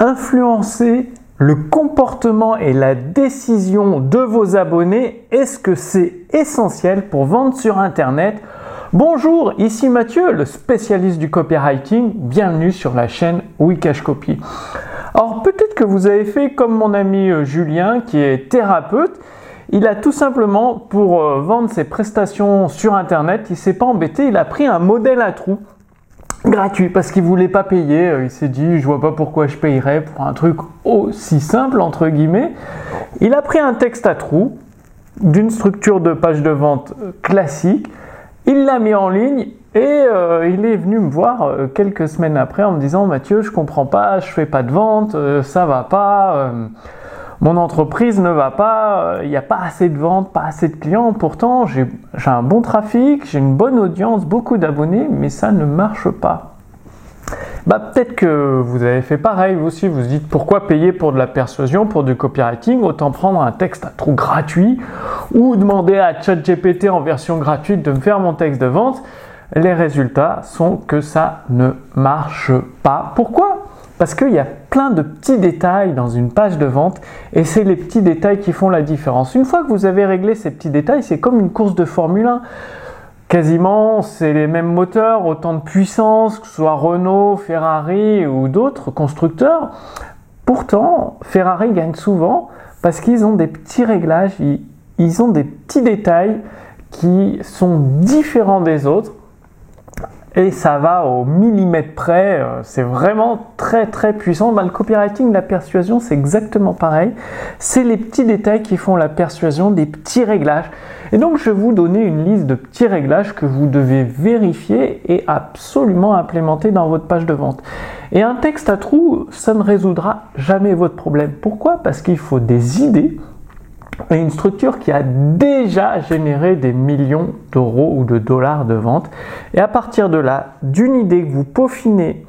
influencer le comportement et la décision de vos abonnés, est-ce que c'est essentiel pour vendre sur Internet? Bonjour, ici Mathieu, le spécialiste du copywriting. Bienvenue sur la chaîne Wikash Copy. Alors peut-être que vous avez fait comme mon ami euh, Julien qui est thérapeute. Il a tout simplement, pour euh, vendre ses prestations sur Internet, il s'est pas embêté, il a pris un modèle à trous gratuit parce qu'il voulait pas payer. Euh, il s'est dit, je vois pas pourquoi je payerais pour un truc aussi simple entre guillemets. Il a pris un texte à trous d'une structure de page de vente euh, classique. Il l'a mis en ligne et euh, il est venu me voir quelques semaines après en me disant Mathieu, je comprends pas, je fais pas de vente, ça va pas mon entreprise ne va pas, euh, il n'y a pas assez de ventes, pas assez de clients, pourtant j'ai un bon trafic, j'ai une bonne audience, beaucoup d'abonnés, mais ça ne marche pas. Bah, peut-être que vous avez fait pareil, vous aussi, vous vous dites pourquoi payer pour de la persuasion, pour du copywriting, autant prendre un texte à trous gratuit ou demander à ChatGPT en version gratuite de me faire mon texte de vente. Les résultats sont que ça ne marche pas. Pourquoi parce qu'il y a plein de petits détails dans une page de vente et c'est les petits détails qui font la différence. Une fois que vous avez réglé ces petits détails, c'est comme une course de Formule 1. Quasiment, c'est les mêmes moteurs, autant de puissance, que ce soit Renault, Ferrari ou d'autres constructeurs. Pourtant, Ferrari gagne souvent parce qu'ils ont des petits réglages, ils ont des petits détails qui sont différents des autres et ça va au millimètre près, euh, c'est vraiment très très puissant. Bah, le copywriting, la persuasion, c'est exactement pareil. C'est les petits détails qui font la persuasion, des petits réglages. Et donc je vais vous donner une liste de petits réglages que vous devez vérifier et absolument implémenter dans votre page de vente. Et un texte à trous, ça ne résoudra jamais votre problème. Pourquoi? Parce qu'il faut des idées et une structure qui a déjà généré des millions d'euros ou de dollars de vente. Et à partir de là, d'une idée que vous peaufinez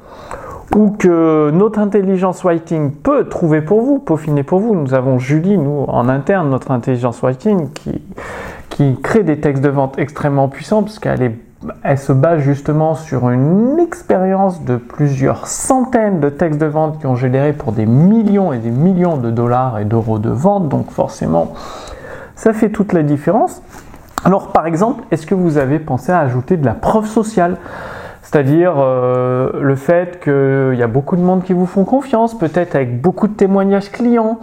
ou que notre intelligence writing peut trouver pour vous, peaufiner pour vous. Nous avons Julie, nous, en interne, notre intelligence writing, qui, qui crée des textes de vente extrêmement puissants, parce qu'elle est elle se base justement sur une expérience de plusieurs centaines de textes de vente qui ont généré pour des millions et des millions de dollars et d'euros de vente. Donc forcément, ça fait toute la différence. Alors par exemple, est-ce que vous avez pensé à ajouter de la preuve sociale? C'est-à-dire euh, le fait qu'il y a beaucoup de monde qui vous font confiance, peut-être avec beaucoup de témoignages clients,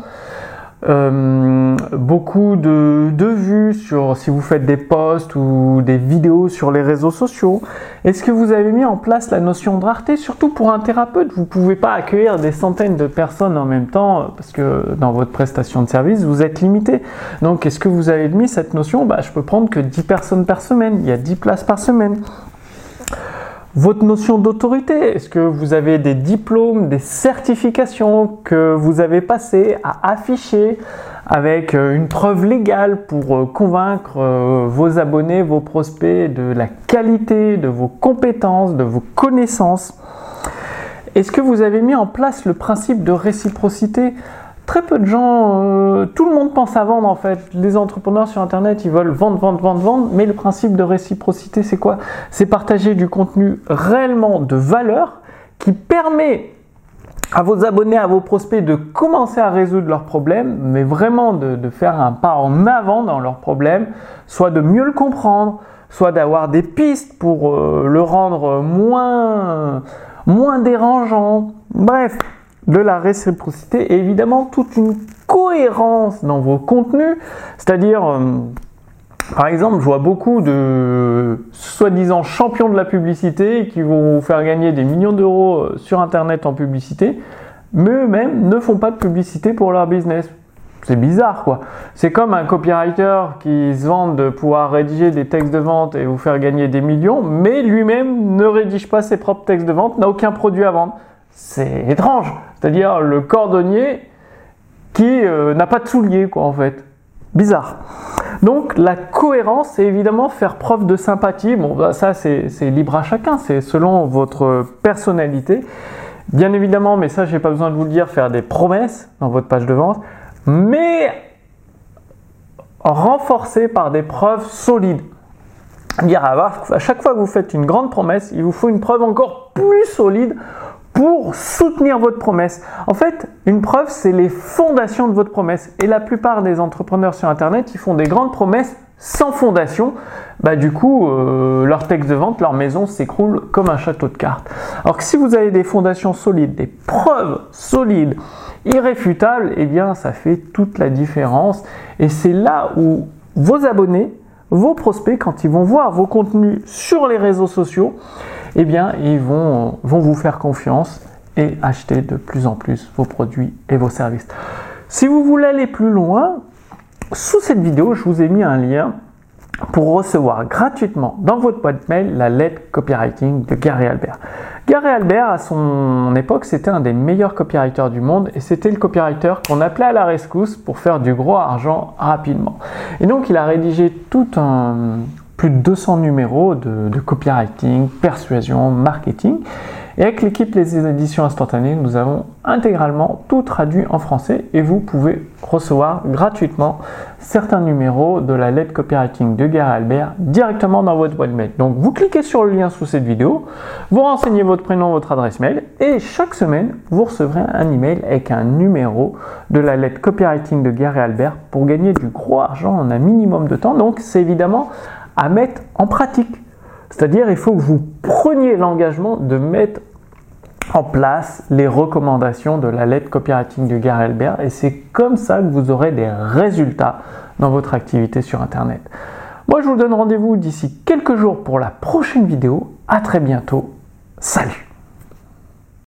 euh, beaucoup de, vues sur si vous faites des posts ou des vidéos sur les réseaux sociaux. Est-ce que vous avez mis en place la notion de rareté? Surtout pour un thérapeute, vous ne pouvez pas accueillir des centaines de personnes en même temps parce que dans votre prestation de service, vous êtes limité. Donc, est-ce que vous avez mis cette notion? Bah, Je peux prendre que 10 personnes par semaine, il y a 10 places par semaine. Votre notion d'autorité, est-ce que vous avez des diplômes, des certifications que vous avez passées à afficher avec euh, une preuve légale pour euh, convaincre euh, vos abonnés, vos prospects de la qualité de vos compétences, de vos connaissances? Est-ce que vous avez mis en place le principe de réciprocité très peu de gens, euh, tout le monde pense à vendre en fait. Les entrepreneurs sur Internet, ils veulent vendre, vendre, vendre, vendre, mais le principe de réciprocité, c'est quoi? C'est partager du contenu réellement de valeur qui permet à vos abonnés, à vos prospects de commencer à résoudre leurs problèmes, mais vraiment de, faire un pas en avant dans leurs problèmes, soit de mieux le comprendre, soit d'avoir des pistes pour euh, le rendre moins, moins dérangeant. Bref, de la réciprocité et évidemment toute une cohérence dans vos contenus, c'est-à-dire euh, par exemple, je vois beaucoup de soi-disant champions de la publicité qui vont vous faire gagner des millions d'euros euh, sur Internet en publicité, mais eux-mêmes ne font pas de publicité pour leur business. C'est bizarre quoi. C'est comme un copywriter qui se vante de pouvoir rédiger des textes de vente et vous faire gagner des millions, mais lui-même ne rédige pas ses propres textes de vente, n'a aucun produit à vendre. C'est étrange. C'est-à-dire le cordonnier qui euh, n'a pas de souliers, quoi, en fait. Bizarre. Donc la cohérence, c'est évidemment faire preuve de sympathie. Bon, bah, ça c'est libre à chacun, c'est selon votre personnalité. Bien évidemment, mais ça j'ai pas besoin de vous le dire, faire des promesses dans votre page de vente, mais renforcées par des preuves solides. Dire à chaque fois que vous faites une grande promesse, il vous faut une preuve encore plus solide pour soutenir votre promesse. En fait, une preuve, c'est les fondations de votre promesse. Et la plupart des entrepreneurs sur Internet, ils font des grandes promesses sans fondation. Bah, du coup, euh, leur texte de vente, leur maison s'écroule comme un château de cartes. Alors que si vous avez des fondations solides, des preuves solides, irréfutables, eh bien, ça fait toute la différence. Et c'est là où vos abonnés, vos prospects, quand ils vont voir vos contenus sur les réseaux sociaux, eh bien, ils vont, vont vous faire confiance et acheter de plus en plus vos produits et vos services. Si vous voulez aller plus loin, sous cette vidéo, je vous ai mis un lien pour recevoir gratuitement dans votre boîte mail la lettre copywriting de Gary Albert. Gary Albert, à son époque, c'était un des meilleurs copywriters du monde et c'était le copywriter qu'on appelait à la rescousse pour faire du gros argent rapidement. Et donc, il a rédigé tout un plus de 200 numéros de, copywriting, persuasion, marketing. Et avec l'équipe Les Éditions Instantanées, nous avons intégralement tout traduit en français et vous pouvez recevoir gratuitement certains numéros de la lettre copywriting de Gary Albert directement dans votre boîte mail. Donc vous cliquez sur le lien sous cette vidéo, vous renseignez votre prénom, votre adresse mail et chaque semaine vous recevrez un email avec un numéro de la lettre copywriting de Gary Albert pour gagner du gros argent en un minimum de temps. Donc c'est évidemment à mettre en pratique. C'est-à-dire il faut que vous preniez l'engagement de mettre en place les recommandations de la lettre copywriting de Gary Albert et c'est comme ça que vous aurez des résultats dans votre activité sur Internet. Moi, je vous donne rendez-vous d'ici quelques jours pour la prochaine vidéo. À très bientôt. Salut